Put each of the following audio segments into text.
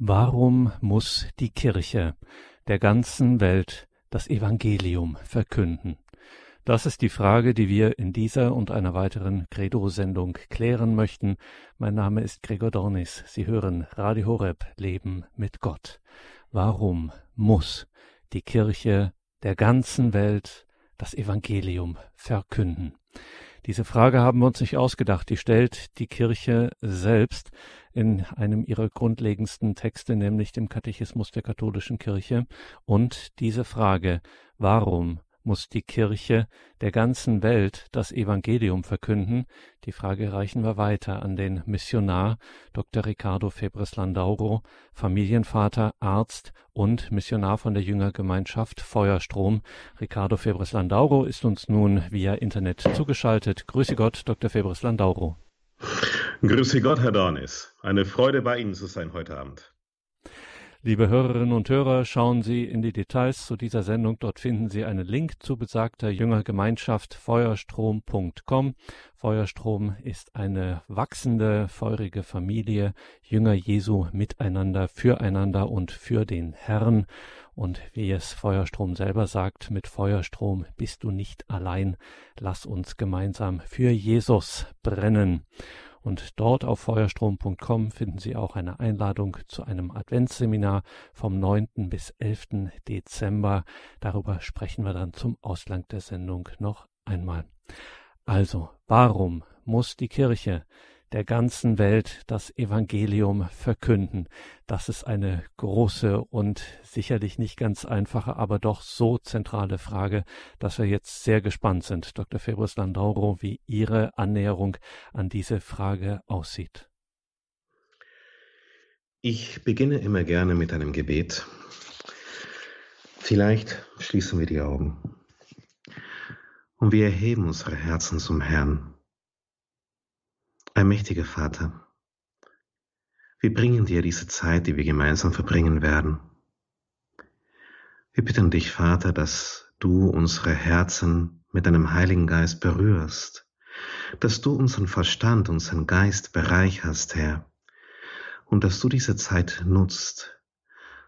Warum muss die Kirche der ganzen Welt das Evangelium verkünden? Das ist die Frage, die wir in dieser und einer weiteren Credo-Sendung klären möchten. Mein Name ist Gregor Dornis. Sie hören Radio Horeb Leben mit Gott. Warum muss die Kirche der ganzen Welt das Evangelium verkünden? Diese Frage haben wir uns nicht ausgedacht, die stellt die Kirche selbst in einem ihrer grundlegendsten Texte, nämlich dem Katechismus der katholischen Kirche. Und diese Frage, warum muss die Kirche der ganzen Welt das Evangelium verkünden? Die Frage reichen wir weiter an den Missionar Dr. Ricardo Febres Landauro, Familienvater, Arzt und Missionar von der Jüngergemeinschaft Feuerstrom. Ricardo Febres Landauro ist uns nun via Internet zugeschaltet. Grüße Gott, Dr. Febres Landauro. Grüße Gott, Herr Dornis. Eine Freude bei Ihnen zu sein heute Abend. Liebe Hörerinnen und Hörer, schauen Sie in die Details zu dieser Sendung. Dort finden Sie einen Link zu besagter Jüngergemeinschaft feuerstrom.com. Feuerstrom ist eine wachsende, feurige Familie, Jünger Jesu miteinander, füreinander und für den Herrn. Und wie es Feuerstrom selber sagt, mit Feuerstrom bist du nicht allein. Lass uns gemeinsam für Jesus brennen. Und dort auf feuerstrom.com finden Sie auch eine Einladung zu einem Adventsseminar vom 9. bis 11. Dezember. Darüber sprechen wir dann zum Ausgang der Sendung noch einmal. Also, warum muss die Kirche der ganzen Welt das Evangelium verkünden. Das ist eine große und sicherlich nicht ganz einfache, aber doch so zentrale Frage, dass wir jetzt sehr gespannt sind, Dr. Febres Landauro, wie Ihre Annäherung an diese Frage aussieht. Ich beginne immer gerne mit einem Gebet. Vielleicht schließen wir die Augen und wir erheben unsere Herzen zum Herrn. Allmächtiger Vater, wir bringen dir diese Zeit, die wir gemeinsam verbringen werden. Wir bitten dich, Vater, dass du unsere Herzen mit deinem Heiligen Geist berührst, dass du unseren Verstand, unseren Geist bereicherst, Herr, und dass du diese Zeit nutzt,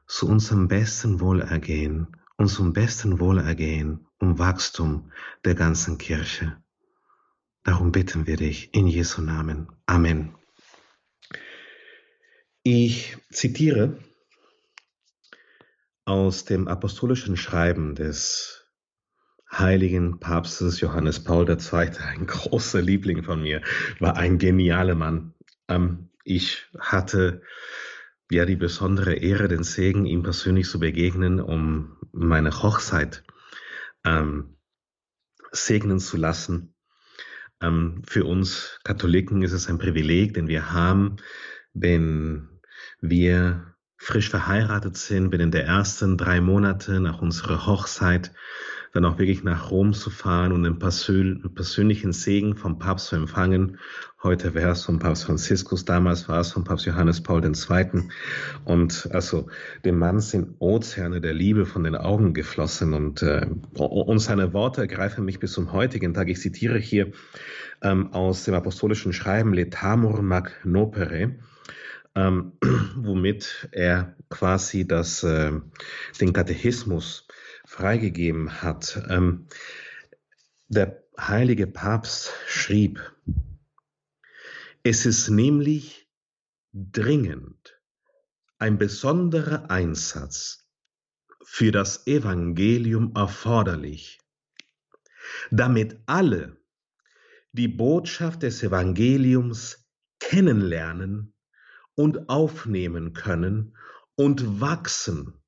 zu unserem besten Wohlergehen, unserem besten Wohlergehen und Wachstum der ganzen Kirche. Darum bitten wir dich in Jesu Namen. Amen. Ich zitiere aus dem apostolischen Schreiben des heiligen Papstes Johannes Paul II., ein großer Liebling von mir, war ein genialer Mann. Ähm, ich hatte ja die besondere Ehre, den Segen, ihm persönlich zu begegnen, um meine Hochzeit ähm, segnen zu lassen. Ähm, für uns Katholiken ist es ein Privileg, den wir haben, wenn wir frisch verheiratet sind, binnen der ersten drei Monate nach unserer Hochzeit dann auch wirklich nach Rom zu fahren und einen persönlichen Segen vom Papst zu empfangen. Heute wäre es vom Papst Franziskus, damals war es vom Papst Johannes Paul II. Und also dem Mann sind Ozeane der Liebe von den Augen geflossen und, äh, und seine Worte ergreifen mich bis zum heutigen Tag. Ich zitiere hier ähm, aus dem apostolischen Schreiben Letamur Mag Nopere ähm, womit er quasi das, äh, den Katechismus freigegeben hat. Ähm, der heilige Papst schrieb, es ist nämlich dringend ein besonderer Einsatz für das Evangelium erforderlich, damit alle die Botschaft des Evangeliums kennenlernen und aufnehmen können und wachsen,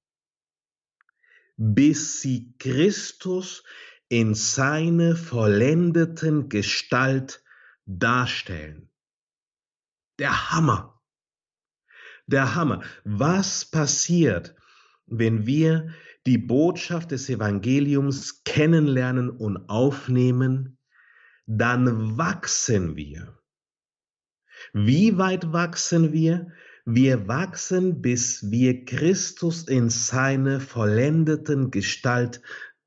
bis sie Christus in seine vollendeten Gestalt darstellen. Der Hammer. Der Hammer. Was passiert, wenn wir die Botschaft des Evangeliums kennenlernen und aufnehmen? Dann wachsen wir. Wie weit wachsen wir? Wir wachsen, bis wir Christus in seine vollendeten Gestalt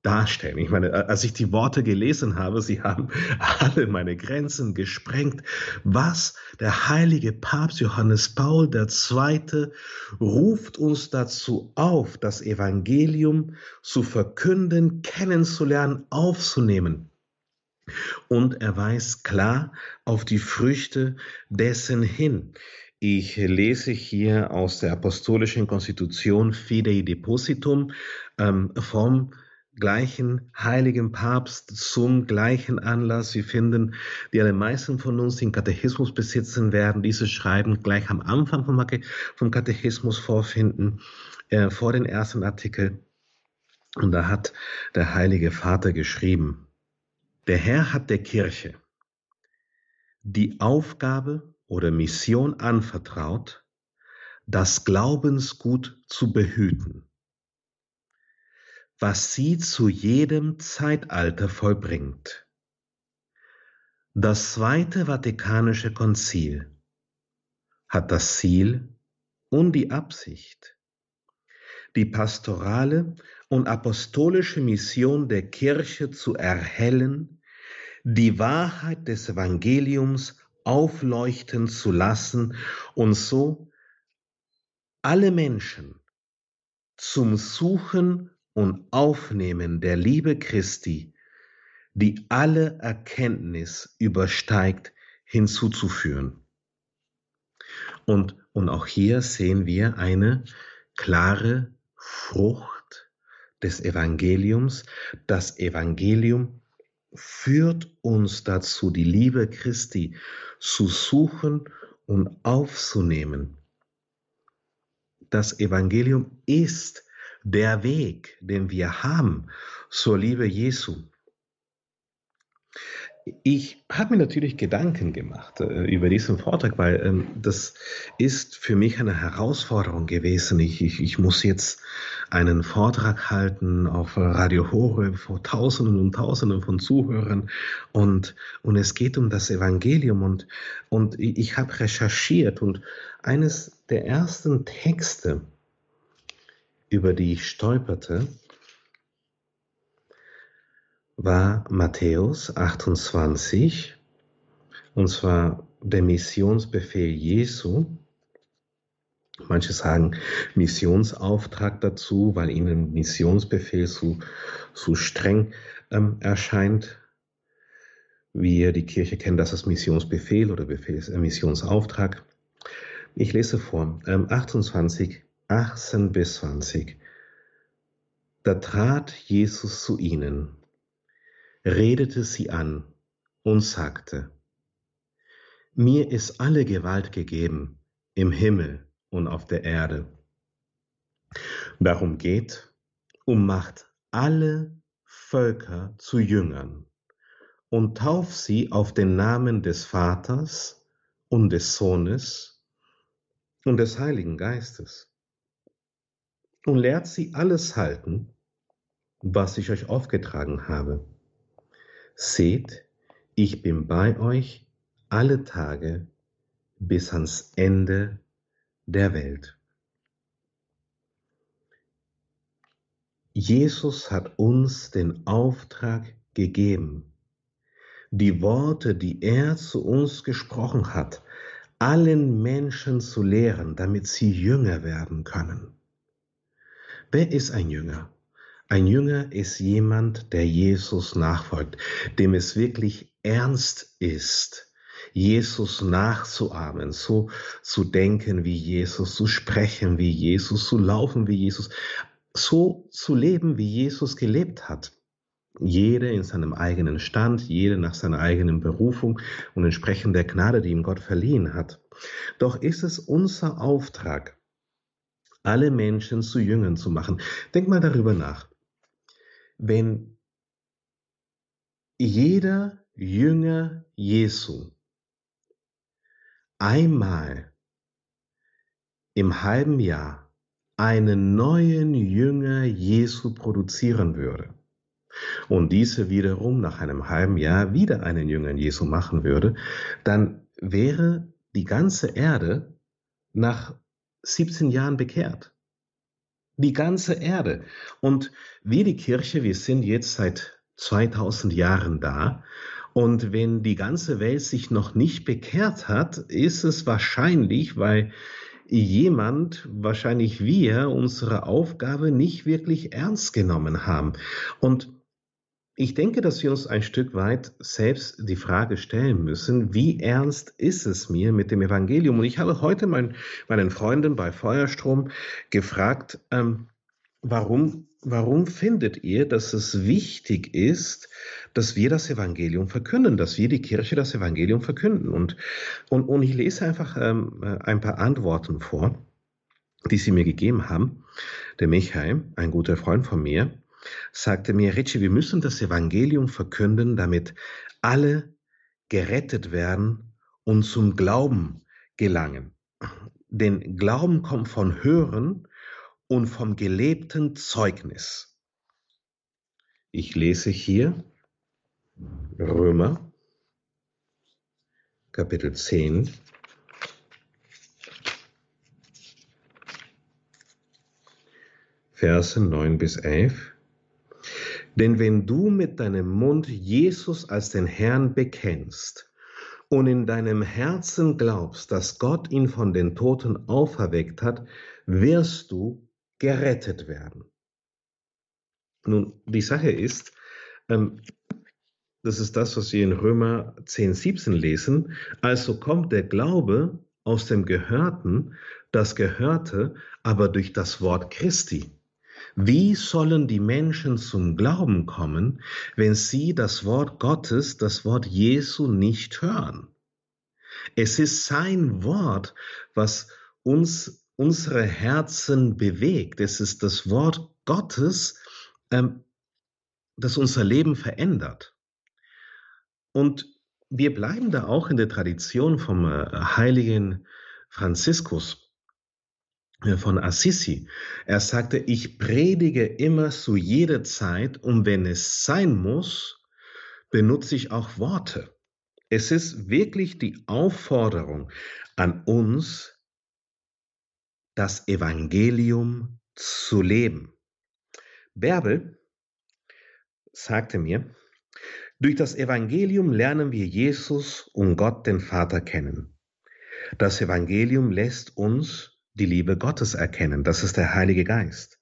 darstellen. Ich meine, als ich die Worte gelesen habe, sie haben alle meine Grenzen gesprengt. Was der heilige Papst Johannes Paul II. ruft uns dazu auf, das Evangelium zu verkünden, kennenzulernen, aufzunehmen. Und er weist klar auf die Früchte dessen hin. Ich lese hier aus der Apostolischen Konstitution Fidei Depositum ähm, vom gleichen heiligen Papst zum gleichen Anlass. Wir finden, die allermeisten von uns den Katechismus besitzen werden, dieses Schreiben gleich am Anfang vom, vom Katechismus vorfinden, äh, vor den ersten Artikel. Und da hat der Heilige Vater geschrieben, der Herr hat der Kirche die Aufgabe oder Mission anvertraut, das Glaubensgut zu behüten, was sie zu jedem Zeitalter vollbringt. Das Zweite Vatikanische Konzil hat das Ziel und die Absicht, die pastorale und apostolische Mission der Kirche zu erhellen, die Wahrheit des Evangeliums aufleuchten zu lassen und so alle Menschen zum Suchen und Aufnehmen der Liebe Christi, die alle Erkenntnis übersteigt, hinzuzuführen. Und, und auch hier sehen wir eine klare Frucht des Evangeliums. Das Evangelium führt uns dazu, die Liebe Christi zu suchen und aufzunehmen. Das Evangelium ist der Weg, den wir haben zur Liebe Jesu. Ich habe mir natürlich Gedanken gemacht äh, über diesen Vortrag, weil ähm, das ist für mich eine Herausforderung gewesen. Ich, ich, ich muss jetzt einen Vortrag halten auf Radio Horeb vor Tausenden und Tausenden von Zuhörern und, und es geht um das Evangelium und, und ich habe recherchiert und eines der ersten Texte, über die ich stolperte, war Matthäus 28, und zwar der Missionsbefehl Jesu. Manche sagen Missionsauftrag dazu, weil ihnen Missionsbefehl zu, zu streng ähm, erscheint. Wir, die Kirche, kennen das als Missionsbefehl oder Befehl, äh, Missionsauftrag. Ich lese vor, ähm, 28, 18 bis 20. Da trat Jesus zu ihnen redete sie an und sagte, Mir ist alle Gewalt gegeben im Himmel und auf der Erde. Darum geht und macht alle Völker zu Jüngern und tauft sie auf den Namen des Vaters und des Sohnes und des Heiligen Geistes und lehrt sie alles halten, was ich euch aufgetragen habe. Seht, ich bin bei euch alle Tage bis ans Ende der Welt. Jesus hat uns den Auftrag gegeben, die Worte, die er zu uns gesprochen hat, allen Menschen zu lehren, damit sie Jünger werden können. Wer ist ein Jünger? Ein Jünger ist jemand, der Jesus nachfolgt, dem es wirklich ernst ist, Jesus nachzuahmen, so zu denken wie Jesus, zu sprechen wie Jesus, zu laufen wie Jesus, so zu leben, wie Jesus gelebt hat. Jeder in seinem eigenen Stand, jeder nach seiner eigenen Berufung und entsprechend der Gnade, die ihm Gott verliehen hat. Doch ist es unser Auftrag, alle Menschen zu Jüngern zu machen. Denk mal darüber nach wenn jeder Jünger Jesu einmal im halben Jahr einen neuen Jünger Jesu produzieren würde und diese wiederum nach einem halben Jahr wieder einen Jünger Jesu machen würde, dann wäre die ganze Erde nach 17 Jahren bekehrt. Die ganze Erde. Und wir, die Kirche, wir sind jetzt seit 2000 Jahren da. Und wenn die ganze Welt sich noch nicht bekehrt hat, ist es wahrscheinlich, weil jemand, wahrscheinlich wir, unsere Aufgabe nicht wirklich ernst genommen haben. Und ich denke, dass wir uns ein Stück weit selbst die Frage stellen müssen, wie ernst ist es mir mit dem Evangelium? Und ich habe heute mein, meinen Freunden bei Feuerstrom gefragt, ähm, warum, warum findet ihr, dass es wichtig ist, dass wir das Evangelium verkünden, dass wir die Kirche das Evangelium verkünden? Und, und, und ich lese einfach ähm, ein paar Antworten vor, die sie mir gegeben haben. Der Michael, ein guter Freund von mir, sagte mir, Richie, wir müssen das Evangelium verkünden, damit alle gerettet werden und zum Glauben gelangen. Denn Glauben kommt von Hören und vom gelebten Zeugnis. Ich lese hier Römer Kapitel 10. Verse 9 bis 11. Denn wenn du mit deinem Mund Jesus als den Herrn bekennst und in deinem Herzen glaubst, dass Gott ihn von den Toten auferweckt hat, wirst du gerettet werden. Nun, die Sache ist, ähm, das ist das, was wir in Römer 10, 17 lesen. Also kommt der Glaube aus dem Gehörten, das Gehörte aber durch das Wort Christi. Wie sollen die Menschen zum Glauben kommen, wenn sie das Wort Gottes, das Wort Jesu nicht hören? Es ist sein Wort, was uns unsere Herzen bewegt. Es ist das Wort Gottes, ähm, das unser Leben verändert. Und wir bleiben da auch in der Tradition vom äh, heiligen Franziskus von Assisi. Er sagte, ich predige immer zu jeder Zeit und wenn es sein muss, benutze ich auch Worte. Es ist wirklich die Aufforderung an uns, das Evangelium zu leben. Bärbel sagte mir, durch das Evangelium lernen wir Jesus und Gott den Vater kennen. Das Evangelium lässt uns die Liebe Gottes erkennen. Das ist der Heilige Geist.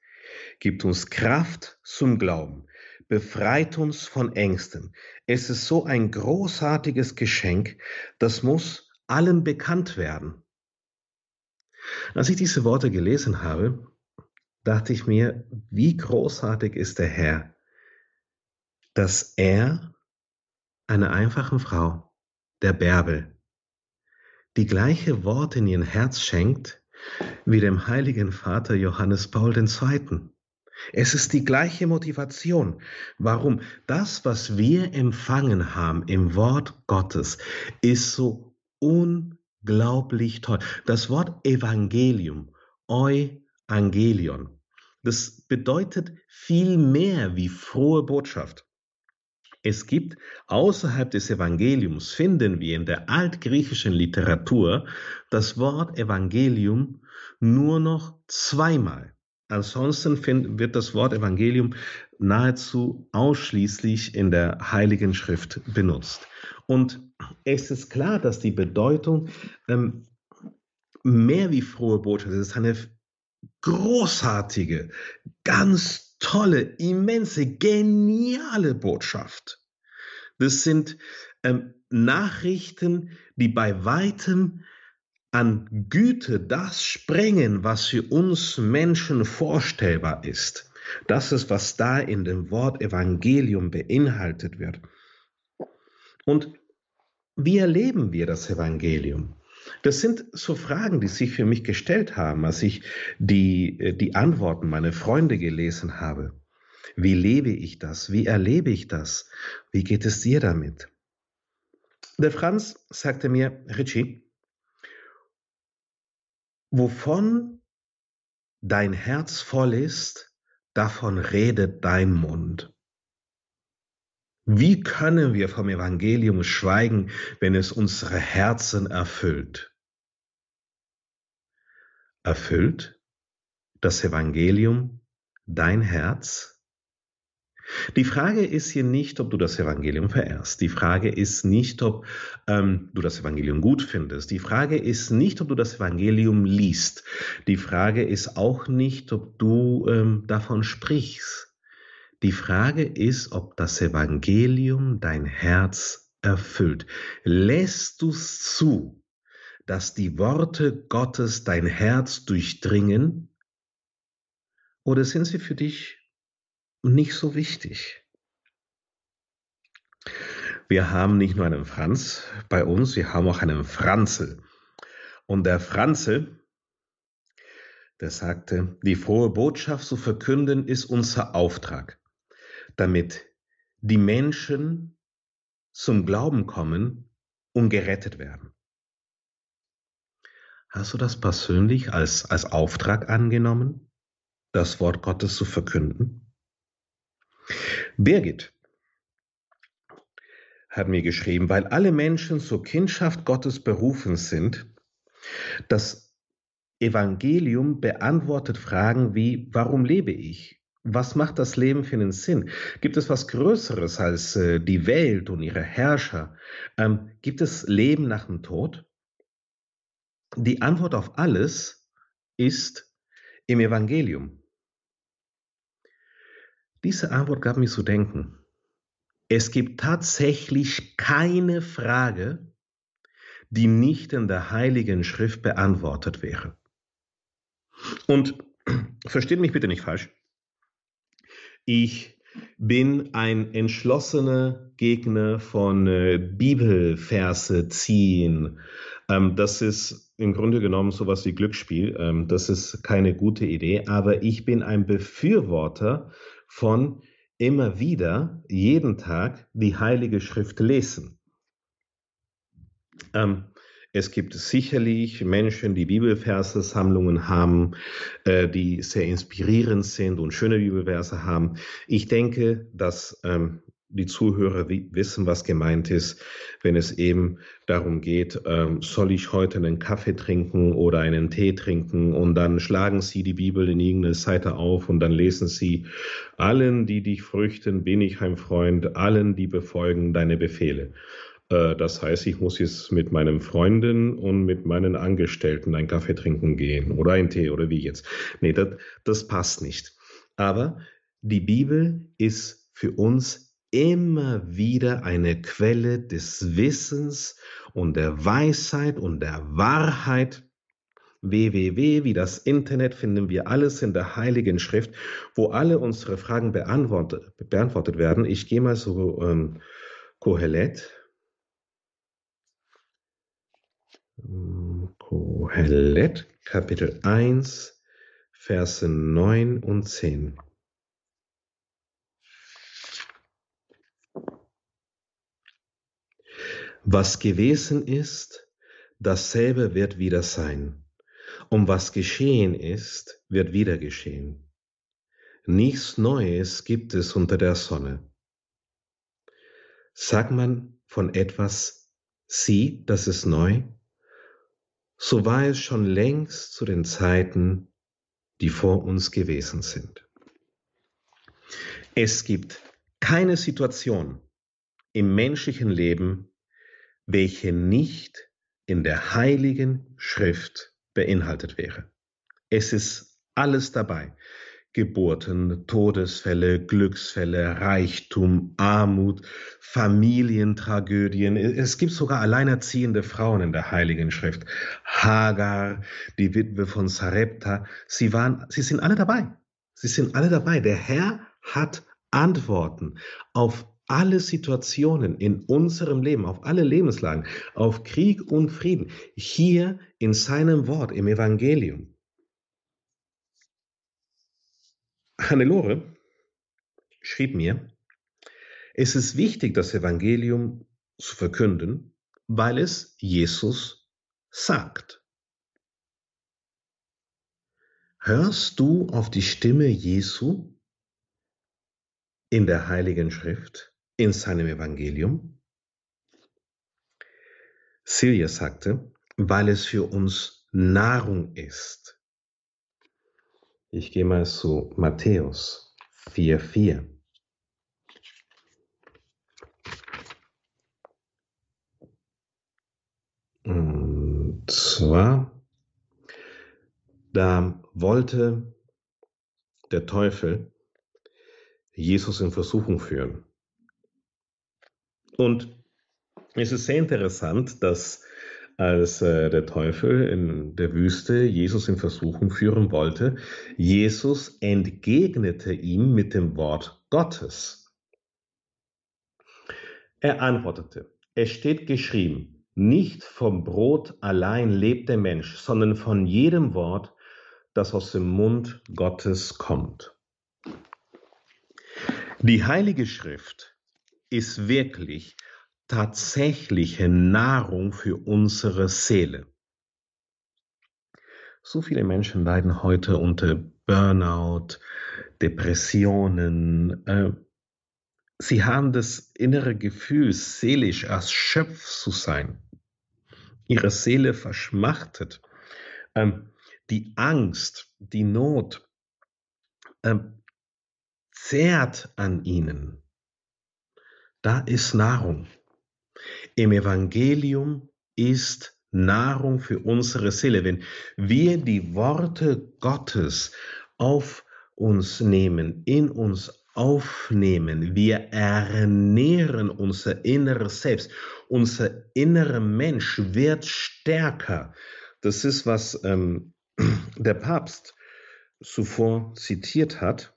Gibt uns Kraft zum Glauben, befreit uns von Ängsten. Es ist so ein großartiges Geschenk, das muss allen bekannt werden. Als ich diese Worte gelesen habe, dachte ich mir, wie großartig ist der Herr, dass er einer einfachen Frau, der Bärbel, die gleiche Worte in ihr Herz schenkt, wie dem heiligen Vater Johannes Paul II. Es ist die gleiche Motivation. Warum? Das, was wir empfangen haben im Wort Gottes, ist so unglaublich toll. Das Wort Evangelium, Euangelion, das bedeutet viel mehr wie frohe Botschaft. Es gibt außerhalb des Evangeliums, finden wir in der altgriechischen Literatur das Wort Evangelium nur noch zweimal. Ansonsten find, wird das Wort Evangelium nahezu ausschließlich in der Heiligen Schrift benutzt. Und es ist klar, dass die Bedeutung ähm, mehr wie frohe Botschaft ist. Es ist eine großartige, ganz tolle, immense, geniale Botschaft. Das sind ähm, Nachrichten, die bei weitem an Güte das sprengen, was für uns Menschen vorstellbar ist. Das ist, was da in dem Wort Evangelium beinhaltet wird. Und wie erleben wir das Evangelium? Das sind so Fragen, die sich für mich gestellt haben, als ich die, äh, die Antworten meiner Freunde gelesen habe. Wie lebe ich das? Wie erlebe ich das? Wie geht es dir damit? Der Franz sagte mir, Richie, wovon dein Herz voll ist, davon redet dein Mund. Wie können wir vom Evangelium schweigen, wenn es unsere Herzen erfüllt? Erfüllt? das Evangelium dein Herz? Die Frage ist hier nicht, ob du das Evangelium verehrst. Die Frage ist nicht, ob ähm, du das Evangelium gut findest. Die Frage ist nicht, ob du das Evangelium liest. Die Frage ist auch nicht, ob du ähm, davon sprichst. Die Frage ist, ob das Evangelium dein Herz erfüllt. Lässt du es zu, dass die Worte Gottes dein Herz durchdringen? Oder sind sie für dich nicht so wichtig. Wir haben nicht nur einen Franz bei uns, wir haben auch einen Franzel. Und der Franzel, der sagte, die frohe Botschaft zu verkünden ist unser Auftrag, damit die Menschen zum Glauben kommen und gerettet werden. Hast du das persönlich als, als Auftrag angenommen, das Wort Gottes zu verkünden? Birgit hat mir geschrieben, weil alle Menschen zur Kindschaft Gottes berufen sind, das Evangelium beantwortet Fragen wie, warum lebe ich? Was macht das Leben für einen Sinn? Gibt es was Größeres als äh, die Welt und ihre Herrscher? Ähm, gibt es Leben nach dem Tod? Die Antwort auf alles ist im Evangelium. Diese Antwort gab mir zu denken. Es gibt tatsächlich keine Frage, die nicht in der Heiligen Schrift beantwortet wäre. Und versteht mich bitte nicht falsch. Ich bin ein entschlossener Gegner von äh, Bibelverse ziehen. Ähm, das ist im Grunde genommen sowas wie Glücksspiel. Ähm, das ist keine gute Idee. Aber ich bin ein Befürworter von immer wieder, jeden Tag die Heilige Schrift lesen. Ähm, es gibt sicherlich Menschen, die Bibelverse-Sammlungen haben, äh, die sehr inspirierend sind und schöne Bibelverse haben. Ich denke, dass ähm, die Zuhörer wissen, was gemeint ist, wenn es eben darum geht, ähm, soll ich heute einen Kaffee trinken oder einen Tee trinken und dann schlagen sie die Bibel in irgendeine Seite auf und dann lesen sie, allen, die dich früchten, bin ich ein Freund, allen, die befolgen deine Befehle. Äh, das heißt, ich muss jetzt mit meinen Freunden und mit meinen Angestellten einen Kaffee trinken gehen oder einen Tee oder wie jetzt. Nee, das, das passt nicht. Aber die Bibel ist für uns immer wieder eine Quelle des Wissens und der Weisheit und der Wahrheit. www, wie das Internet, finden wir alles in der Heiligen Schrift, wo alle unsere Fragen beantwortet, beantwortet werden. Ich gehe mal so ähm, Kohelet. Kohelet, Kapitel 1, Verse 9 und 10. Was gewesen ist, dasselbe wird wieder sein. Und was geschehen ist, wird wieder geschehen. Nichts Neues gibt es unter der Sonne. Sagt man von etwas, sieh, das ist neu, so war es schon längst zu den Zeiten, die vor uns gewesen sind. Es gibt keine Situation im menschlichen Leben, welche nicht in der heiligen Schrift beinhaltet wäre. Es ist alles dabei. Geburten, Todesfälle, Glücksfälle, Reichtum, Armut, Familientragödien. Es gibt sogar alleinerziehende Frauen in der Heiligen Schrift. Hagar, die Witwe von Sarepta. Sie waren, sie sind alle dabei. Sie sind alle dabei. Der Herr hat Antworten auf alle Situationen in unserem Leben, auf alle Lebenslagen, auf Krieg und Frieden, hier in seinem Wort, im Evangelium. Hannelore schrieb mir, es ist wichtig, das Evangelium zu verkünden, weil es Jesus sagt. Hörst du auf die Stimme Jesu in der Heiligen Schrift? in seinem Evangelium? Silja sagte, weil es für uns Nahrung ist. Ich gehe mal zu Matthäus 4,4. Und zwar, da wollte der Teufel Jesus in Versuchung führen. Und es ist sehr interessant, dass als äh, der Teufel in der Wüste Jesus in Versuchung führen wollte, Jesus entgegnete ihm mit dem Wort Gottes. Er antwortete, es steht geschrieben, nicht vom Brot allein lebt der Mensch, sondern von jedem Wort, das aus dem Mund Gottes kommt. Die Heilige Schrift ist wirklich tatsächliche Nahrung für unsere Seele. So viele Menschen leiden heute unter Burnout, Depressionen. Äh, sie haben das innere Gefühl, seelisch erschöpft zu sein. Ihre Seele verschmachtet. Ähm, die Angst, die Not ähm, zehrt an ihnen. Da ist Nahrung. Im Evangelium ist Nahrung für unsere Seele. Wenn wir die Worte Gottes auf uns nehmen, in uns aufnehmen, wir ernähren unser inneres Selbst. Unser innerer Mensch wird stärker. Das ist, was ähm, der Papst zuvor zitiert hat.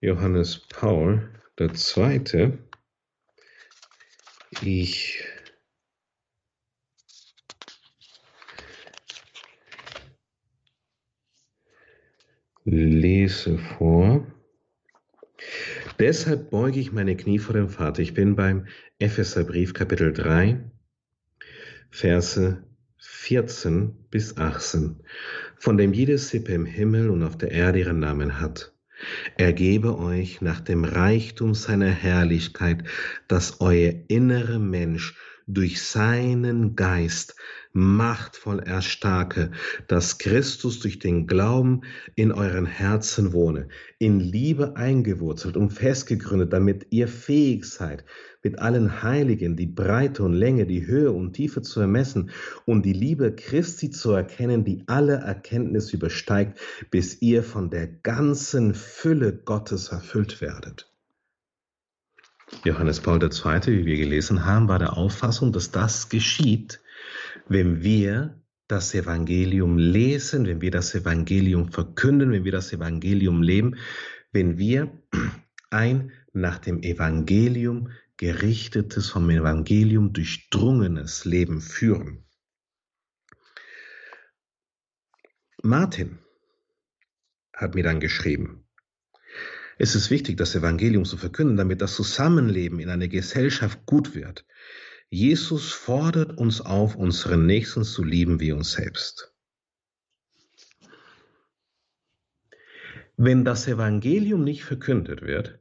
Johannes Paul der zweite, ich lese vor. Deshalb beuge ich meine Knie vor dem Vater. Ich bin beim Epheserbrief Kapitel 3, Verse 14 bis 18, von dem jede Sippe im Himmel und auf der Erde ihren Namen hat er gebe euch nach dem Reichtum seiner Herrlichkeit, dass euer innere Mensch durch seinen Geist machtvoll erstarke, dass Christus durch den Glauben in euren Herzen wohne, in Liebe eingewurzelt und festgegründet, damit ihr fähig seid, mit allen Heiligen die Breite und Länge, die Höhe und Tiefe zu ermessen und die Liebe Christi zu erkennen, die alle Erkenntnis übersteigt, bis ihr von der ganzen Fülle Gottes erfüllt werdet. Johannes Paul II., wie wir gelesen haben, war der Auffassung, dass das geschieht, wenn wir das Evangelium lesen, wenn wir das Evangelium verkünden, wenn wir das Evangelium leben, wenn wir ein nach dem Evangelium gerichtetes, vom Evangelium durchdrungenes Leben führen. Martin hat mir dann geschrieben, es ist wichtig, das Evangelium zu verkünden, damit das Zusammenleben in einer Gesellschaft gut wird. Jesus fordert uns auf, unseren Nächsten zu lieben wie uns selbst. Wenn das Evangelium nicht verkündet wird,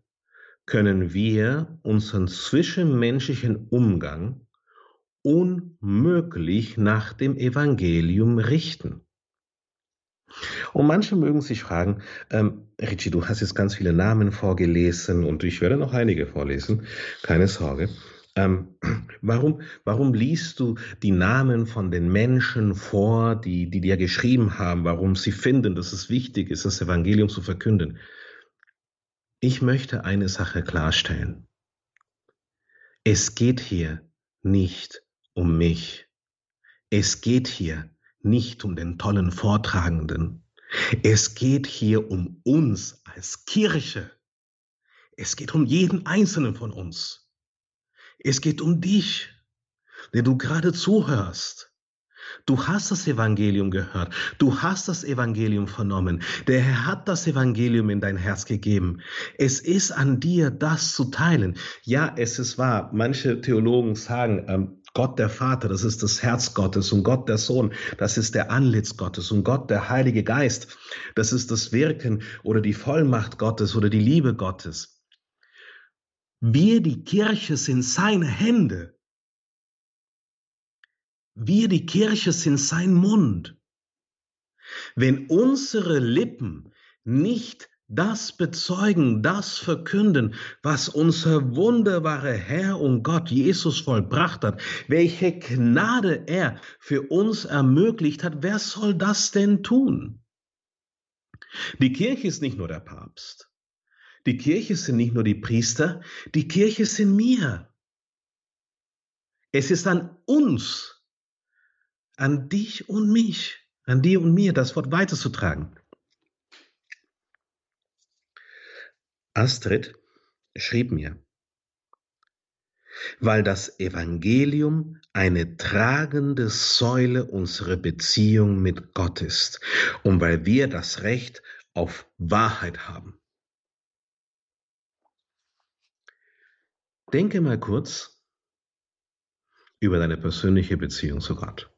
können wir unseren zwischenmenschlichen Umgang unmöglich nach dem Evangelium richten. Und manche mögen sich fragen, ähm, Richie, du hast jetzt ganz viele Namen vorgelesen und ich werde noch einige vorlesen, keine Sorge. Ähm, warum, warum liest du die Namen von den Menschen vor, die, die dir geschrieben haben, warum sie finden, dass es wichtig ist, das Evangelium zu verkünden? Ich möchte eine Sache klarstellen. Es geht hier nicht um mich. Es geht hier nicht um den tollen Vortragenden. Es geht hier um uns als Kirche. Es geht um jeden einzelnen von uns. Es geht um dich, der du gerade zuhörst. Du hast das Evangelium gehört. Du hast das Evangelium vernommen. Der Herr hat das Evangelium in dein Herz gegeben. Es ist an dir, das zu teilen. Ja, es ist wahr. Manche Theologen sagen, ähm, Gott der Vater, das ist das Herz Gottes und Gott der Sohn, das ist der Anlitz Gottes und Gott der Heilige Geist, das ist das Wirken oder die Vollmacht Gottes oder die Liebe Gottes. Wir, die Kirche, sind seine Hände. Wir, die Kirche, sind sein Mund. wenn unsere Lippen nicht das bezeugen, das verkünden, was unser wunderbarer Herr und Gott Jesus vollbracht hat, welche Gnade er für uns ermöglicht hat, wer soll das denn tun? Die Kirche ist nicht nur der Papst. Die Kirche sind nicht nur die Priester, die Kirche sind mir. Es ist an uns, an dich und mich, an dir und mir, das Wort weiterzutragen. Astrid schrieb mir, weil das Evangelium eine tragende Säule unserer Beziehung mit Gott ist und weil wir das Recht auf Wahrheit haben. Denke mal kurz über deine persönliche Beziehung zu Gott.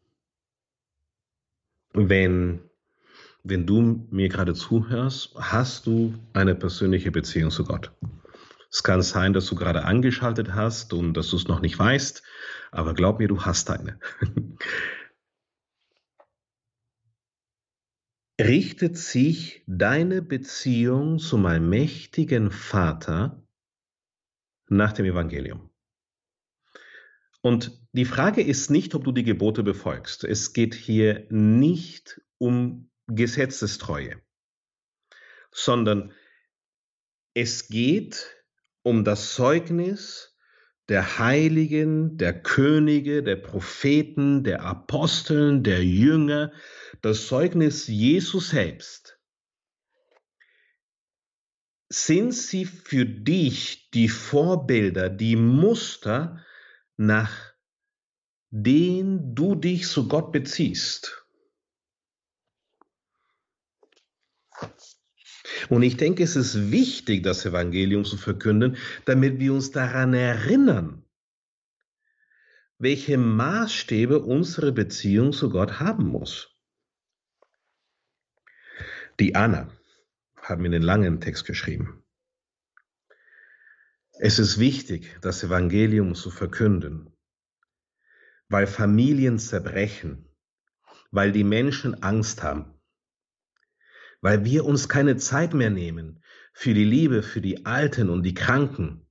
Wenn, wenn du mir gerade zuhörst, hast du eine persönliche Beziehung zu Gott. Es kann sein, dass du gerade angeschaltet hast und dass du es noch nicht weißt, aber glaub mir, du hast eine. Richtet sich deine Beziehung zu meinem mächtigen Vater nach dem Evangelium? Und die Frage ist nicht, ob du die Gebote befolgst. Es geht hier nicht um Gesetzestreue, sondern es geht um das Zeugnis der Heiligen, der Könige, der Propheten, der Aposteln, der Jünger, das Zeugnis Jesus selbst. Sind sie für dich die Vorbilder, die Muster, nach denen du dich zu Gott beziehst? Und ich denke, es ist wichtig, das Evangelium zu verkünden, damit wir uns daran erinnern, welche Maßstäbe unsere Beziehung zu Gott haben muss. Die Anna hat mir einen langen Text geschrieben. Es ist wichtig, das Evangelium zu verkünden, weil Familien zerbrechen, weil die Menschen Angst haben, weil wir uns keine Zeit mehr nehmen für die Liebe, für die Alten und die Kranken,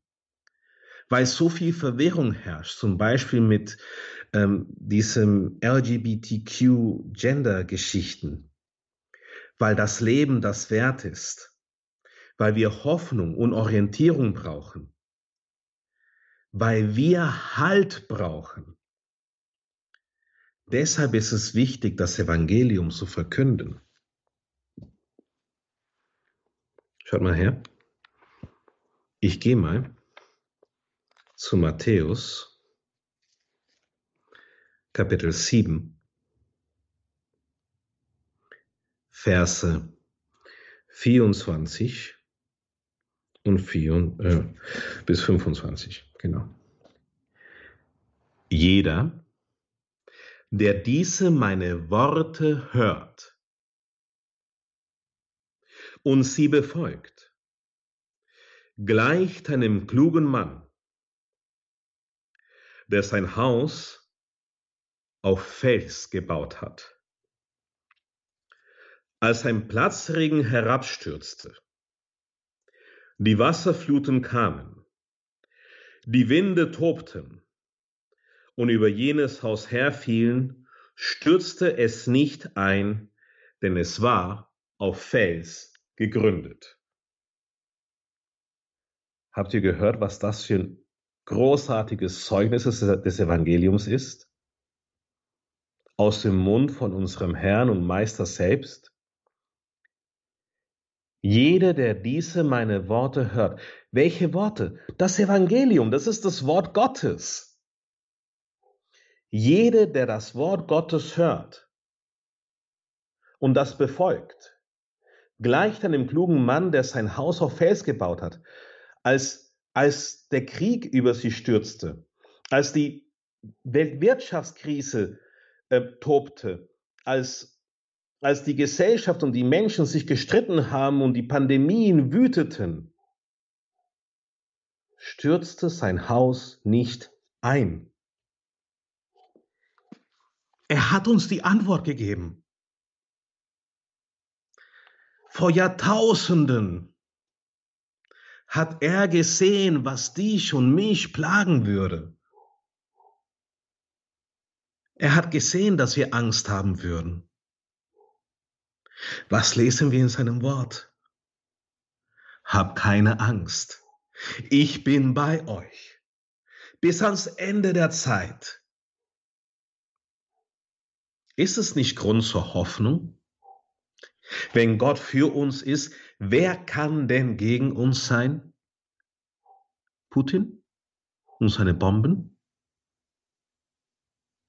weil so viel Verwirrung herrscht, zum Beispiel mit ähm, diesem LGBTQ-Gender-Geschichten, weil das Leben das wert ist, weil wir Hoffnung und Orientierung brauchen, weil wir Halt brauchen. Deshalb ist es wichtig, das Evangelium zu verkünden. Schaut mal her. Ich gehe mal zu Matthäus, Kapitel 7, Verse 24 und 4, äh, bis 25. Genau. Jeder, der diese meine Worte hört und sie befolgt, gleicht einem klugen Mann, der sein Haus auf Fels gebaut hat. Als ein Platzregen herabstürzte, die Wasserfluten kamen, die Winde tobten und über jenes Haus herfielen, stürzte es nicht ein, denn es war auf Fels gegründet. Habt ihr gehört, was das für ein großartiges Zeugnis des Evangeliums ist? Aus dem Mund von unserem Herrn und Meister selbst? Jeder, der diese meine Worte hört. Welche Worte? Das Evangelium, das ist das Wort Gottes. Jeder, der das Wort Gottes hört und das befolgt, gleicht einem klugen Mann, der sein Haus auf Fels gebaut hat. Als, als der Krieg über sie stürzte, als die Weltwirtschaftskrise äh, tobte, als, als die Gesellschaft und die Menschen sich gestritten haben und die Pandemien wüteten, stürzte sein Haus nicht ein. Er hat uns die Antwort gegeben. vor Jahrtausenden hat er gesehen, was dich und mich plagen würde. Er hat gesehen, dass wir Angst haben würden. Was lesen wir in seinem Wort? Hab keine Angst. Ich bin bei euch bis ans Ende der Zeit. Ist es nicht Grund zur Hoffnung? Wenn Gott für uns ist, wer kann denn gegen uns sein? Putin und seine Bomben?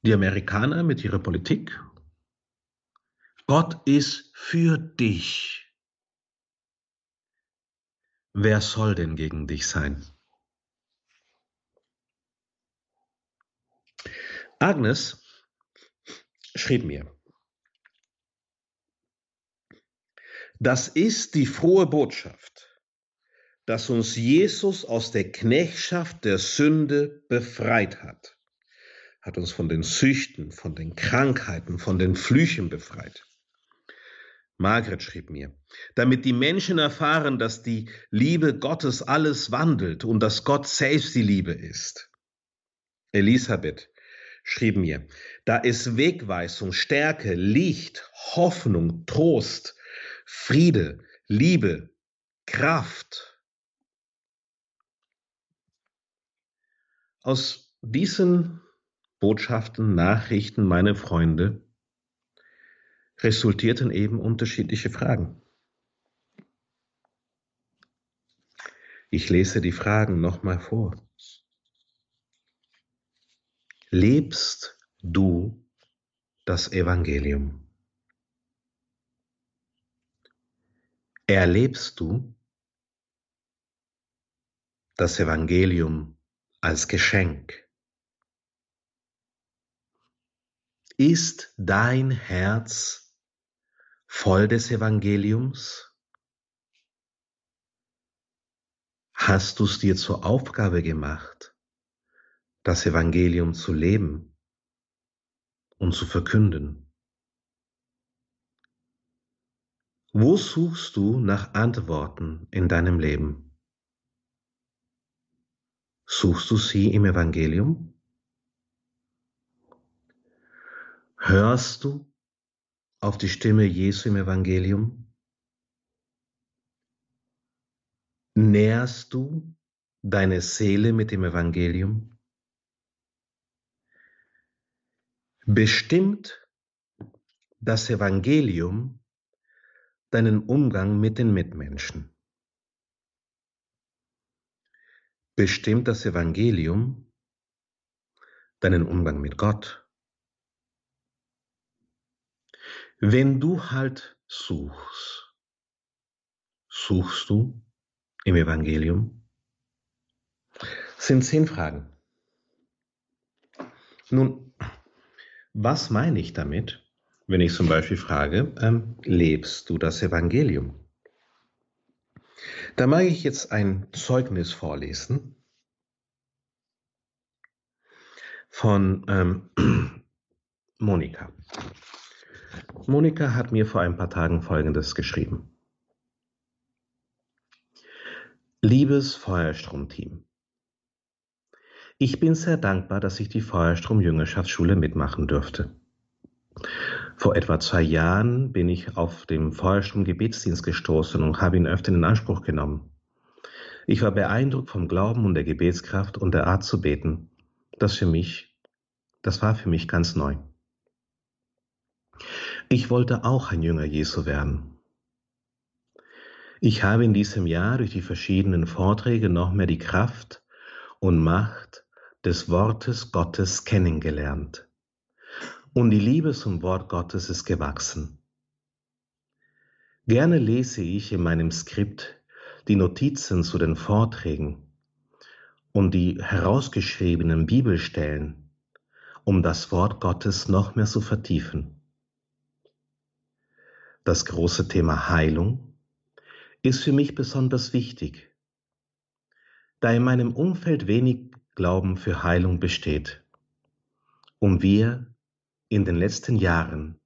Die Amerikaner mit ihrer Politik? Gott ist für dich. Wer soll denn gegen dich sein? Agnes schrieb mir, das ist die frohe Botschaft, dass uns Jesus aus der Knechtschaft der Sünde befreit hat, hat uns von den Süchten, von den Krankheiten, von den Flüchen befreit. Margret schrieb mir, damit die Menschen erfahren, dass die Liebe Gottes alles wandelt und dass Gott selbst die Liebe ist. Elisabeth schrieb mir, da ist Wegweisung, Stärke, Licht, Hoffnung, Trost, Friede, Liebe, Kraft. Aus diesen Botschaften, Nachrichten, meine Freunde, resultierten eben unterschiedliche Fragen. Ich lese die Fragen nochmal vor. Lebst du das Evangelium? Erlebst du das Evangelium als Geschenk? Ist dein Herz voll des Evangeliums? Hast du es dir zur Aufgabe gemacht, das Evangelium zu leben und zu verkünden? Wo suchst du nach Antworten in deinem Leben? Suchst du sie im Evangelium? Hörst du auf die Stimme Jesu im Evangelium? Nährst du deine Seele mit dem Evangelium? Bestimmt das Evangelium deinen Umgang mit den Mitmenschen? Bestimmt das Evangelium deinen Umgang mit Gott? Wenn du halt suchst, suchst du im Evangelium? Sind zehn Fragen. Nun, was meine ich damit, wenn ich zum Beispiel frage, ähm, lebst du das Evangelium? Da mag ich jetzt ein Zeugnis vorlesen von ähm, Monika. Monika hat mir vor ein paar Tagen Folgendes geschrieben. Liebes Feuerstrom-Team, ich bin sehr dankbar, dass ich die Feuerstrom-Jüngerschaftsschule mitmachen durfte. Vor etwa zwei Jahren bin ich auf dem Feuerstrom-Gebetsdienst gestoßen und habe ihn öfter in Anspruch genommen. Ich war beeindruckt vom Glauben und der Gebetskraft und der Art zu beten. Das für mich, das war für mich ganz neu. Ich wollte auch ein Jünger Jesu werden. Ich habe in diesem Jahr durch die verschiedenen Vorträge noch mehr die Kraft und Macht des Wortes Gottes kennengelernt. Und die Liebe zum Wort Gottes ist gewachsen. Gerne lese ich in meinem Skript die Notizen zu den Vorträgen und die herausgeschriebenen Bibelstellen, um das Wort Gottes noch mehr zu vertiefen. Das große Thema Heilung ist für mich besonders wichtig, da in meinem Umfeld wenig Glauben für Heilung besteht und wir in den letzten Jahren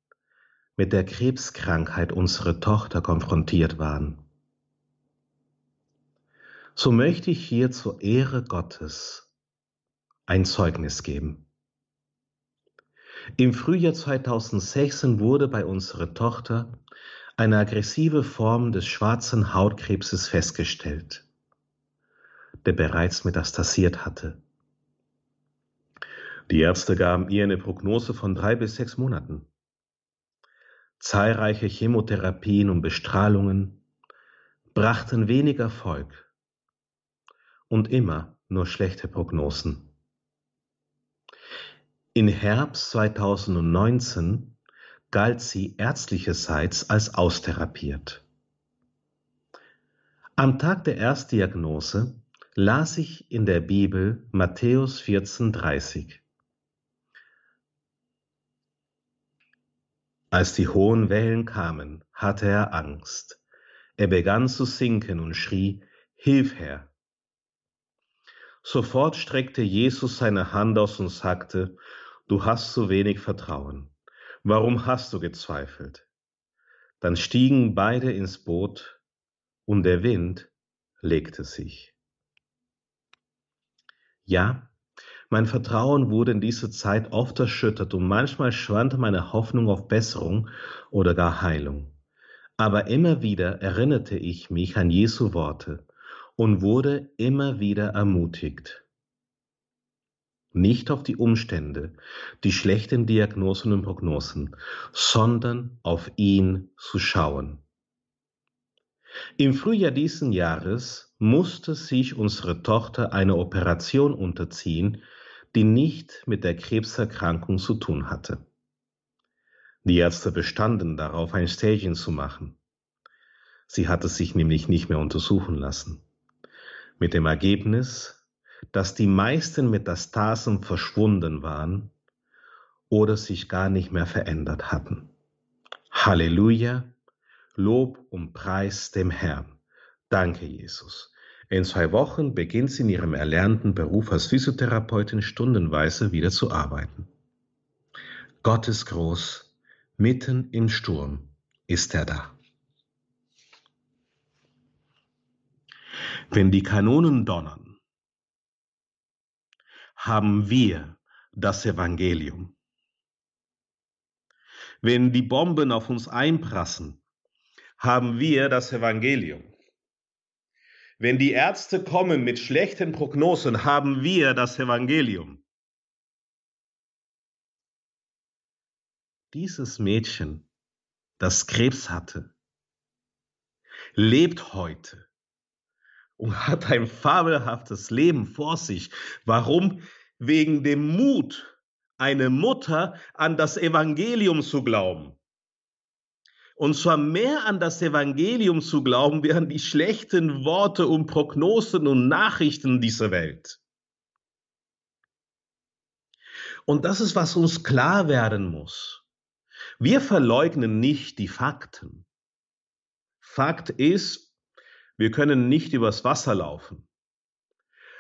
mit der Krebskrankheit unserer Tochter konfrontiert waren. So möchte ich hier zur Ehre Gottes ein Zeugnis geben. Im Frühjahr 2016 wurde bei unserer Tochter eine aggressive Form des schwarzen Hautkrebses festgestellt, der bereits metastasiert hatte. Die Ärzte gaben ihr eine Prognose von drei bis sechs Monaten. Zahlreiche Chemotherapien und Bestrahlungen brachten wenig Erfolg und immer nur schlechte Prognosen. In Herbst 2019 galt sie ärztlicherseits als austherapiert. Am Tag der Erstdiagnose las ich in der Bibel Matthäus 14,30. Als die hohen Wellen kamen, hatte er Angst. Er begann zu sinken und schrie, Hilf her! Sofort streckte Jesus seine Hand aus und sagte, Du hast zu wenig Vertrauen. Warum hast du gezweifelt? Dann stiegen beide ins Boot und der Wind legte sich. Ja, mein Vertrauen wurde in dieser Zeit oft erschüttert und manchmal schwand meine Hoffnung auf Besserung oder gar Heilung. Aber immer wieder erinnerte ich mich an Jesu Worte und wurde immer wieder ermutigt. Nicht auf die Umstände, die schlechten Diagnosen und Prognosen, sondern auf ihn zu schauen. Im Frühjahr diesen Jahres musste sich unsere Tochter eine Operation unterziehen, die nicht mit der Krebserkrankung zu tun hatte. Die Ärzte bestanden darauf, ein Staging zu machen. Sie hatte sich nämlich nicht mehr untersuchen lassen. Mit dem Ergebnis, dass die meisten Metastasen verschwunden waren oder sich gar nicht mehr verändert hatten. Halleluja, Lob und Preis dem Herrn. Danke, Jesus. In zwei Wochen beginnt sie in ihrem erlernten Beruf als Physiotherapeutin stundenweise wieder zu arbeiten. Gott ist groß, mitten im Sturm ist er da. Wenn die Kanonen donnern, haben wir das Evangelium. Wenn die Bomben auf uns einprassen, haben wir das Evangelium. Wenn die Ärzte kommen mit schlechten Prognosen, haben wir das Evangelium. Dieses Mädchen, das Krebs hatte, lebt heute und hat ein fabelhaftes Leben vor sich. Warum? Wegen dem Mut, eine Mutter an das Evangelium zu glauben. Und zwar mehr an das Evangelium zu glauben, wie an die schlechten Worte und Prognosen und Nachrichten dieser Welt. Und das ist, was uns klar werden muss. Wir verleugnen nicht die Fakten. Fakt ist, wir können nicht übers Wasser laufen.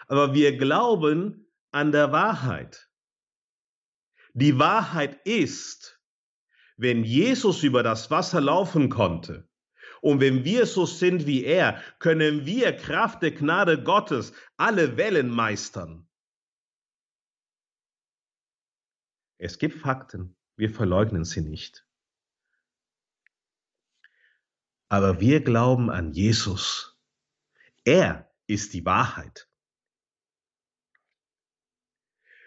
Aber wir glauben an der Wahrheit. Die Wahrheit ist, wenn Jesus über das Wasser laufen konnte, und wenn wir so sind wie er, können wir Kraft der Gnade Gottes alle Wellen meistern. Es gibt Fakten, wir verleugnen sie nicht. Aber wir glauben an Jesus. Er ist die Wahrheit.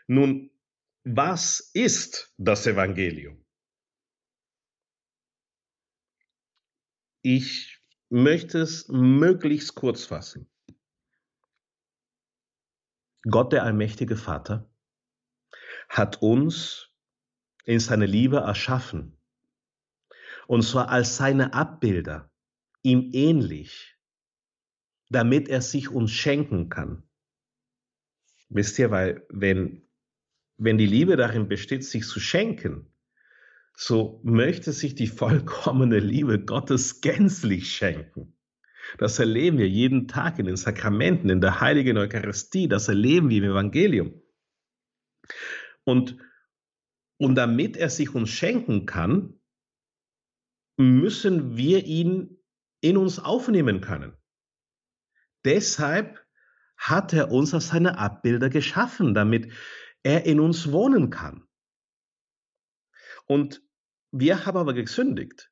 Nun, was ist das Evangelium? Ich möchte es möglichst kurz fassen. Gott, der allmächtige Vater, hat uns in seine Liebe erschaffen. Und zwar als seine Abbilder, ihm ähnlich, damit er sich uns schenken kann. Wisst ihr, weil wenn, wenn die Liebe darin besteht, sich zu schenken, so möchte sich die vollkommene Liebe Gottes gänzlich schenken. Das erleben wir jeden Tag in den Sakramenten, in der heiligen Eucharistie, das erleben wir im Evangelium. Und, und damit er sich uns schenken kann, müssen wir ihn in uns aufnehmen können. Deshalb hat er uns als seine Abbilder geschaffen, damit er in uns wohnen kann. Und wir haben aber gesündigt.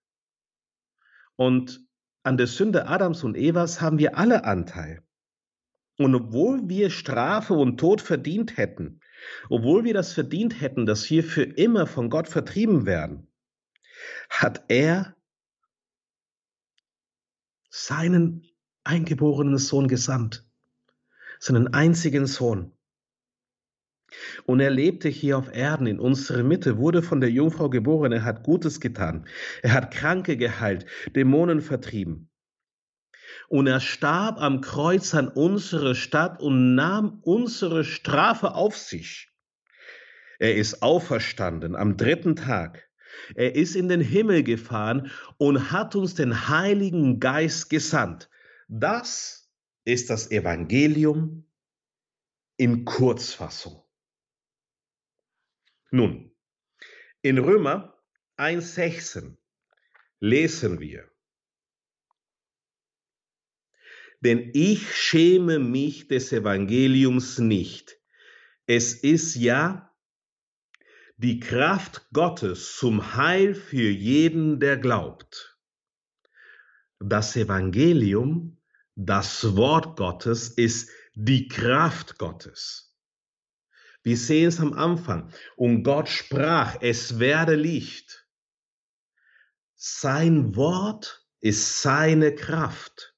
Und an der Sünde Adams und Evas haben wir alle Anteil. Und obwohl wir Strafe und Tod verdient hätten, obwohl wir das verdient hätten, dass wir für immer von Gott vertrieben werden, hat er seinen eingeborenen Sohn gesandt, seinen einzigen Sohn. Und er lebte hier auf Erden in unserer Mitte, wurde von der Jungfrau geboren, er hat Gutes getan, er hat Kranke geheilt, Dämonen vertrieben. Und er starb am Kreuz an unsere Stadt und nahm unsere Strafe auf sich. Er ist auferstanden am dritten Tag. Er ist in den Himmel gefahren und hat uns den Heiligen Geist gesandt. Das ist das Evangelium in Kurzfassung. Nun, in Römer 1.16 lesen wir, denn ich schäme mich des Evangeliums nicht. Es ist ja die Kraft Gottes zum Heil für jeden, der glaubt. Das Evangelium, das Wort Gottes, ist die Kraft Gottes. Wir sehen es am Anfang. Und Gott sprach, es werde Licht. Sein Wort ist seine Kraft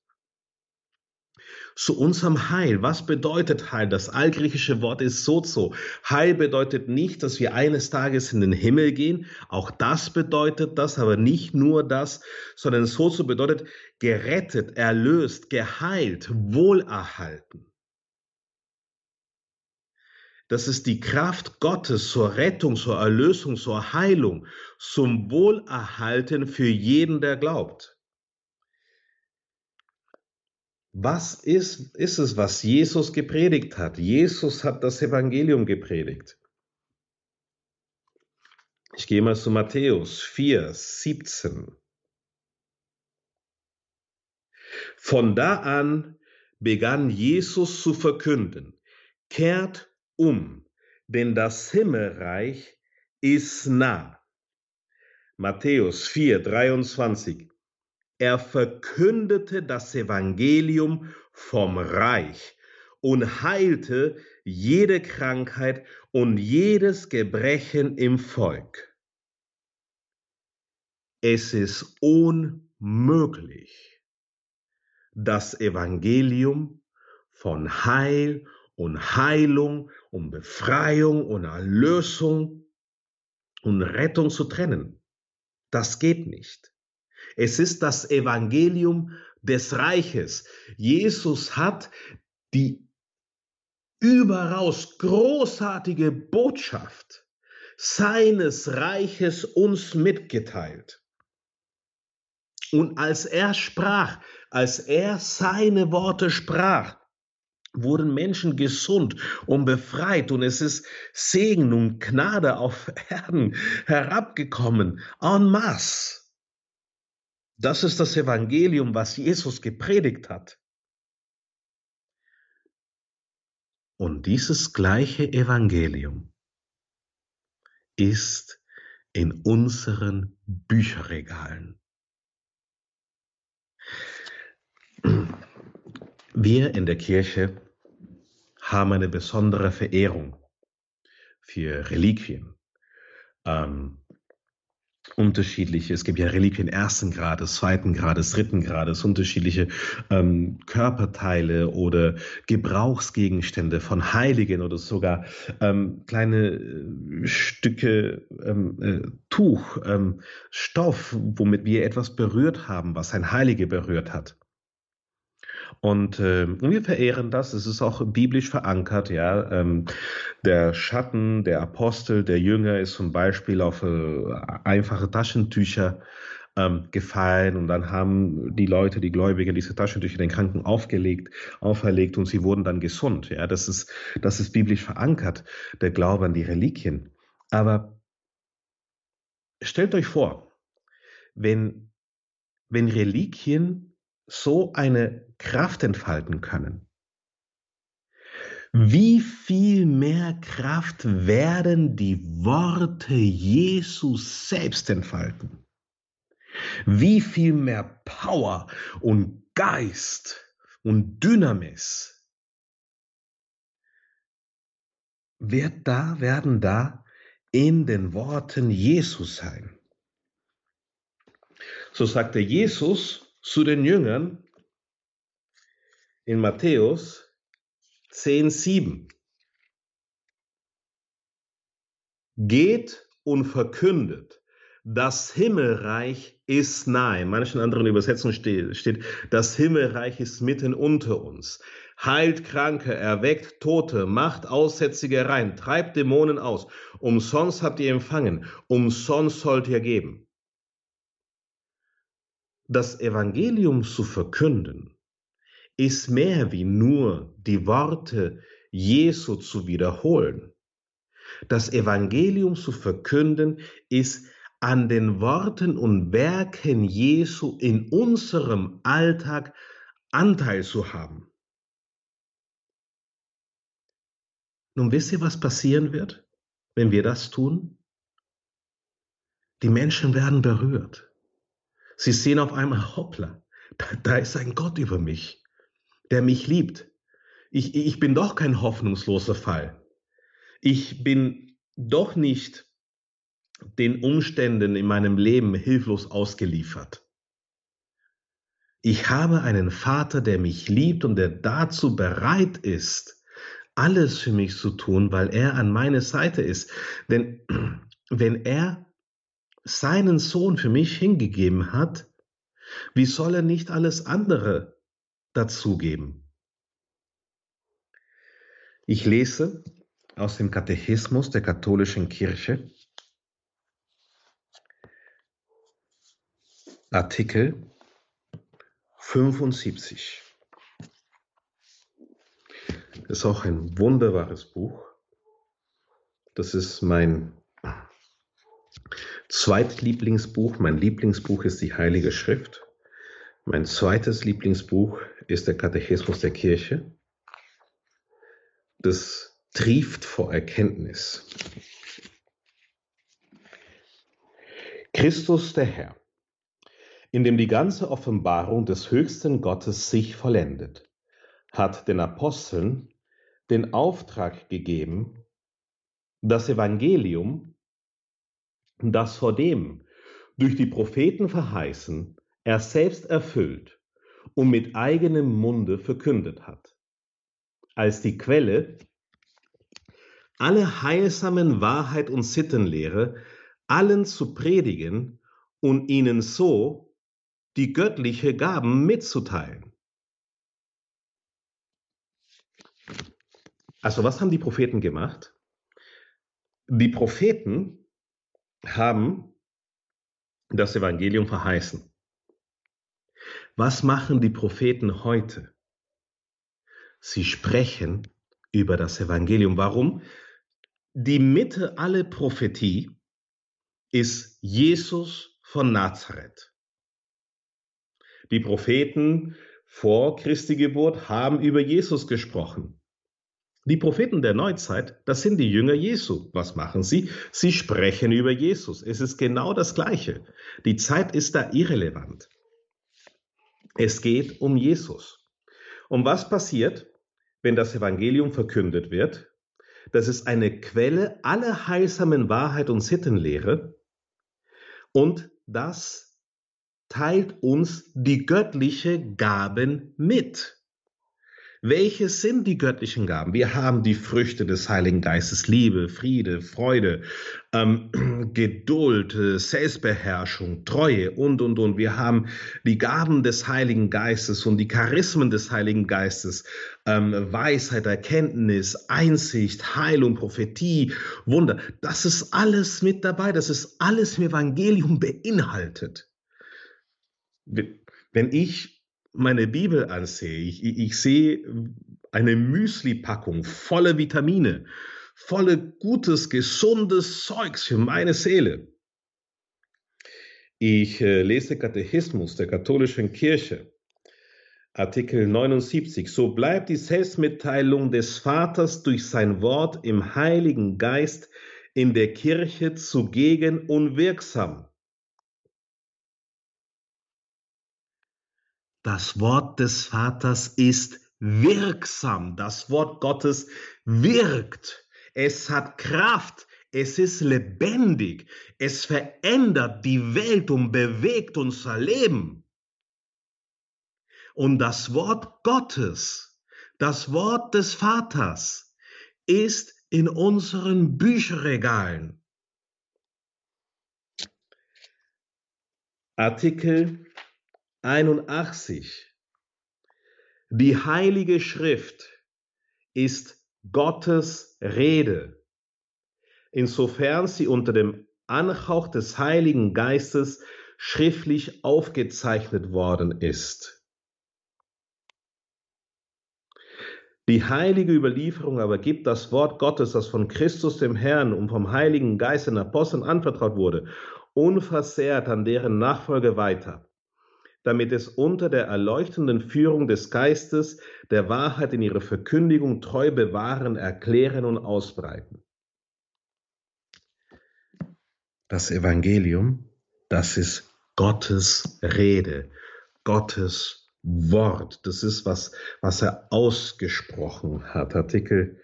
zu unserem Heil. Was bedeutet Heil? Das altgriechische Wort ist sozo. Heil bedeutet nicht, dass wir eines Tages in den Himmel gehen. Auch das bedeutet das, aber nicht nur das, sondern sozo bedeutet gerettet, erlöst, geheilt, wohlerhalten. Das ist die Kraft Gottes zur Rettung, zur Erlösung, zur Heilung, zum Wohlerhalten für jeden, der glaubt. Was ist, ist es, was Jesus gepredigt hat? Jesus hat das Evangelium gepredigt. Ich gehe mal zu Matthäus 4, 17. Von da an begann Jesus zu verkünden, kehrt um, denn das Himmelreich ist nah. Matthäus 4, 23. Er verkündete das Evangelium vom Reich und heilte jede Krankheit und jedes Gebrechen im Volk. Es ist unmöglich, das Evangelium von Heil und Heilung und Befreiung und Erlösung und Rettung zu trennen. Das geht nicht. Es ist das Evangelium des Reiches. Jesus hat die überaus großartige Botschaft seines Reiches uns mitgeteilt. Und als er sprach, als er seine Worte sprach, wurden Menschen gesund und befreit und es ist Segen und Gnade auf Erden herabgekommen en masse. Das ist das Evangelium, was Jesus gepredigt hat. Und dieses gleiche Evangelium ist in unseren Bücherregalen. Wir in der Kirche haben eine besondere Verehrung für Reliquien. Ähm, unterschiedliche, es gibt ja Reliquien ersten Grades, zweiten Grades, dritten Grades, unterschiedliche ähm, Körperteile oder Gebrauchsgegenstände von Heiligen oder sogar ähm, kleine äh, Stücke ähm, äh, Tuch, ähm, Stoff, womit wir etwas berührt haben, was ein Heilige berührt hat. Und, äh, wir verehren das. Es ist auch biblisch verankert. Ja, ähm, der Schatten der Apostel, der Jünger ist zum Beispiel auf äh, einfache Taschentücher ähm, gefallen und dann haben die Leute, die Gläubigen, diese Taschentücher den Kranken aufgelegt, auferlegt und sie wurden dann gesund. Ja, das ist, das ist biblisch verankert, der Glaube an die Reliquien. Aber stellt euch vor, wenn wenn Reliquien so eine Kraft entfalten können, wie viel mehr Kraft werden die Worte Jesus selbst entfalten? Wie viel mehr Power und Geist und Dynamis wird da, werden da in den Worten Jesus sein. So sagte Jesus zu den Jüngern in Matthäus 10, 7. Geht und verkündet, das Himmelreich ist nahe. In manchen anderen Übersetzungen steht, steht, das Himmelreich ist mitten unter uns. Heilt Kranke, erweckt Tote, macht Aussätzige rein, treibt Dämonen aus. Umsonst habt ihr empfangen, umsonst sollt ihr geben. Das Evangelium zu verkünden ist mehr wie nur die Worte Jesu zu wiederholen. Das Evangelium zu verkünden ist an den Worten und Werken Jesu in unserem Alltag Anteil zu haben. Nun wisst ihr, was passieren wird, wenn wir das tun? Die Menschen werden berührt. Sie sehen auf einmal, hoppla, da, da ist ein Gott über mich, der mich liebt. Ich, ich bin doch kein hoffnungsloser Fall. Ich bin doch nicht den Umständen in meinem Leben hilflos ausgeliefert. Ich habe einen Vater, der mich liebt und der dazu bereit ist, alles für mich zu tun, weil er an meiner Seite ist. Denn wenn er seinen Sohn für mich hingegeben hat, wie soll er nicht alles andere dazugeben? Ich lese aus dem Katechismus der katholischen Kirche, Artikel 75. Das ist auch ein wunderbares Buch. Das ist mein Zweitlieblingsbuch. Mein Lieblingsbuch ist die Heilige Schrift. Mein zweites Lieblingsbuch ist der Katechismus der Kirche. Das trieft vor Erkenntnis. Christus der Herr in dem die ganze Offenbarung des höchsten Gottes sich vollendet, hat den Aposteln den Auftrag gegeben, das Evangelium, das vor dem durch die Propheten verheißen, er selbst erfüllt und mit eigenem Munde verkündet hat, als die Quelle alle heilsamen Wahrheit und Sittenlehre allen zu predigen und ihnen so die göttliche Gaben mitzuteilen. Also was haben die Propheten gemacht? Die Propheten haben das Evangelium verheißen. Was machen die Propheten heute? Sie sprechen über das Evangelium. Warum? Die Mitte aller Prophetie ist Jesus von Nazareth. Die Propheten vor Christi Geburt haben über Jesus gesprochen. Die Propheten der Neuzeit, das sind die Jünger Jesu. Was machen sie? Sie sprechen über Jesus. Es ist genau das Gleiche. Die Zeit ist da irrelevant. Es geht um Jesus. Und was passiert, wenn das Evangelium verkündet wird? Das ist eine Quelle aller heilsamen Wahrheit und Sittenlehre. Und das teilt uns die göttliche Gaben mit. Welche sind die göttlichen Gaben? Wir haben die Früchte des Heiligen Geistes, Liebe, Friede, Freude, ähm, Geduld, äh, Selbstbeherrschung, Treue und, und, und. Wir haben die Gaben des Heiligen Geistes und die Charismen des Heiligen Geistes, ähm, Weisheit, Erkenntnis, Einsicht, Heilung, Prophetie, Wunder. Das ist alles mit dabei. Das ist alles im Evangelium beinhaltet wenn ich meine Bibel ansehe, ich, ich sehe eine Müsli-Packung voller Vitamine, voller gutes, gesundes Zeugs für meine Seele. Ich äh, lese Katechismus der katholischen Kirche, Artikel 79. So bleibt die Selbstmitteilung des Vaters durch sein Wort im Heiligen Geist in der Kirche zugegen unwirksam. Das Wort des Vaters ist wirksam. Das Wort Gottes wirkt. Es hat Kraft. Es ist lebendig. Es verändert die Welt und bewegt unser Leben. Und das Wort Gottes, das Wort des Vaters, ist in unseren Bücherregalen. Artikel 81. Die Heilige Schrift ist Gottes Rede insofern sie unter dem Anhauch des Heiligen Geistes schriftlich aufgezeichnet worden ist. Die heilige Überlieferung aber gibt das Wort Gottes, das von Christus dem Herrn und vom Heiligen Geist den Aposteln anvertraut wurde, unversehrt an deren Nachfolge weiter, damit es unter der erleuchtenden Führung des Geistes der Wahrheit in ihrer Verkündigung treu bewahren, erklären und ausbreiten. Das Evangelium, das ist Gottes Rede, Gottes Wort. Das ist was, was er ausgesprochen hat. Artikel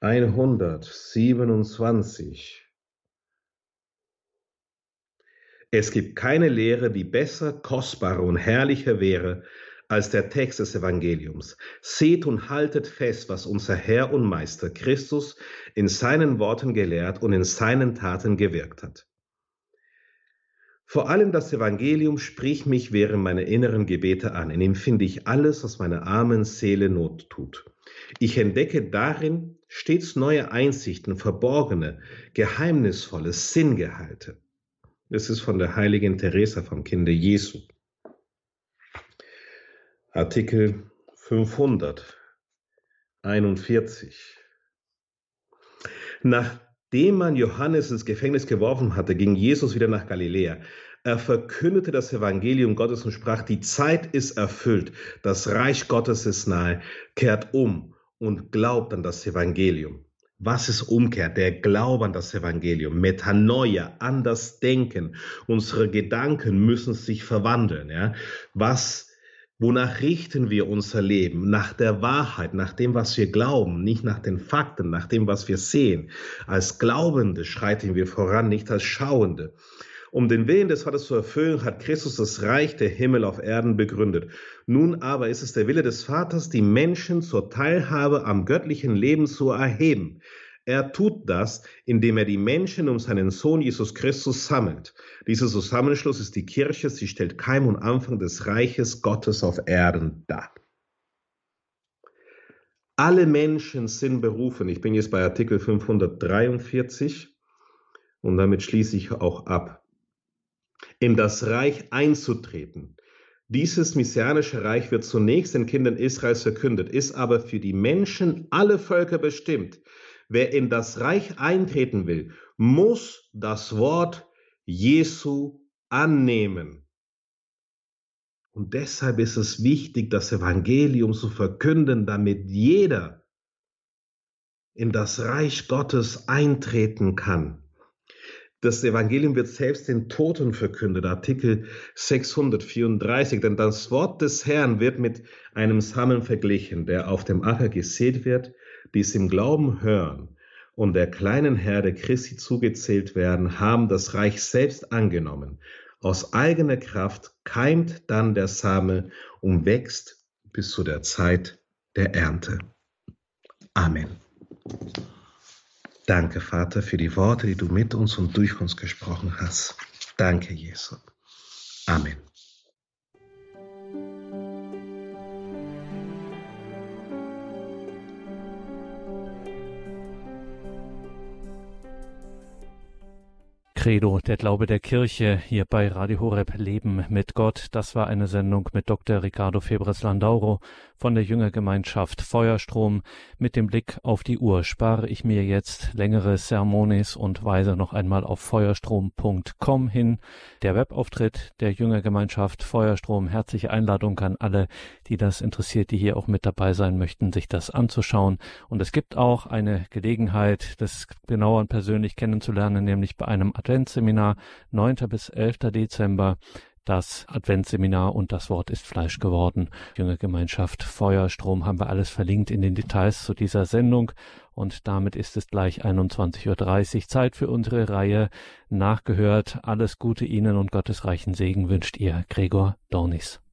127. Es gibt keine Lehre, die besser, kostbarer und herrlicher wäre als der Text des Evangeliums. Seht und haltet fest, was unser Herr und Meister Christus in seinen Worten gelehrt und in seinen Taten gewirkt hat. Vor allem das Evangelium spricht mich während meiner inneren Gebete an. In ihm finde ich alles, was meiner armen Seele Not tut. Ich entdecke darin stets neue Einsichten, verborgene, geheimnisvolle Sinngehalte. Das ist von der heiligen Teresa vom Kinde Jesu. Artikel 541. Nach Nachdem man Johannes ins Gefängnis geworfen hatte, ging Jesus wieder nach Galiläa. Er verkündete das Evangelium Gottes und sprach, die Zeit ist erfüllt, das Reich Gottes ist nahe, kehrt um und glaubt an das Evangelium. Was ist Umkehr? Der Glaube an das Evangelium, Metanoia, anders denken. Unsere Gedanken müssen sich verwandeln. Ja? Was Wonach richten wir unser Leben? Nach der Wahrheit, nach dem, was wir glauben, nicht nach den Fakten, nach dem, was wir sehen. Als Glaubende schreiten wir voran, nicht als Schauende. Um den Willen des Vaters zu erfüllen, hat Christus das Reich der Himmel auf Erden begründet. Nun aber ist es der Wille des Vaters, die Menschen zur Teilhabe am göttlichen Leben zu erheben. Er tut das, indem er die Menschen um seinen Sohn Jesus Christus sammelt. Dieser Zusammenschluss ist die Kirche, sie stellt Keim und Anfang des Reiches Gottes auf Erden dar. Alle Menschen sind berufen. Ich bin jetzt bei Artikel 543 und damit schließe ich auch ab. In das Reich einzutreten. Dieses messianische Reich wird zunächst den Kindern Israels verkündet, ist aber für die Menschen alle Völker bestimmt. Wer in das Reich eintreten will, muss das Wort Jesu annehmen. Und deshalb ist es wichtig, das Evangelium zu verkünden, damit jeder in das Reich Gottes eintreten kann. Das Evangelium wird selbst den Toten verkündet, Artikel 634, denn das Wort des Herrn wird mit einem Samen verglichen, der auf dem Acker gesät wird die es im Glauben hören und der kleinen Herde Christi zugezählt werden, haben das Reich selbst angenommen. Aus eigener Kraft keimt dann der Same und wächst bis zu der Zeit der Ernte. Amen. Danke, Vater, für die Worte, die du mit uns und durch uns gesprochen hast. Danke, Jesus. Amen. Credo, der Glaube der Kirche hier bei Radio Horeb Leben mit Gott. Das war eine Sendung mit Dr. Ricardo Febres Landauro von der Jüngergemeinschaft Feuerstrom. Mit dem Blick auf die Uhr spare ich mir jetzt längere Sermones und weise noch einmal auf feuerstrom.com hin. Der Webauftritt der Jüngergemeinschaft Feuerstrom. Herzliche Einladung an alle, die das interessiert, die hier auch mit dabei sein möchten, sich das anzuschauen. Und es gibt auch eine Gelegenheit, das genauer und persönlich kennenzulernen, nämlich bei einem Adventsseminar 9. bis 11. Dezember das Adventsseminar und das Wort ist Fleisch geworden. Junge Gemeinschaft Feuerstrom haben wir alles verlinkt in den Details zu dieser Sendung. Und damit ist es gleich 21.30 Uhr. Zeit für unsere Reihe nachgehört. Alles Gute Ihnen und Gottes reichen Segen wünscht Ihr Gregor Dornis.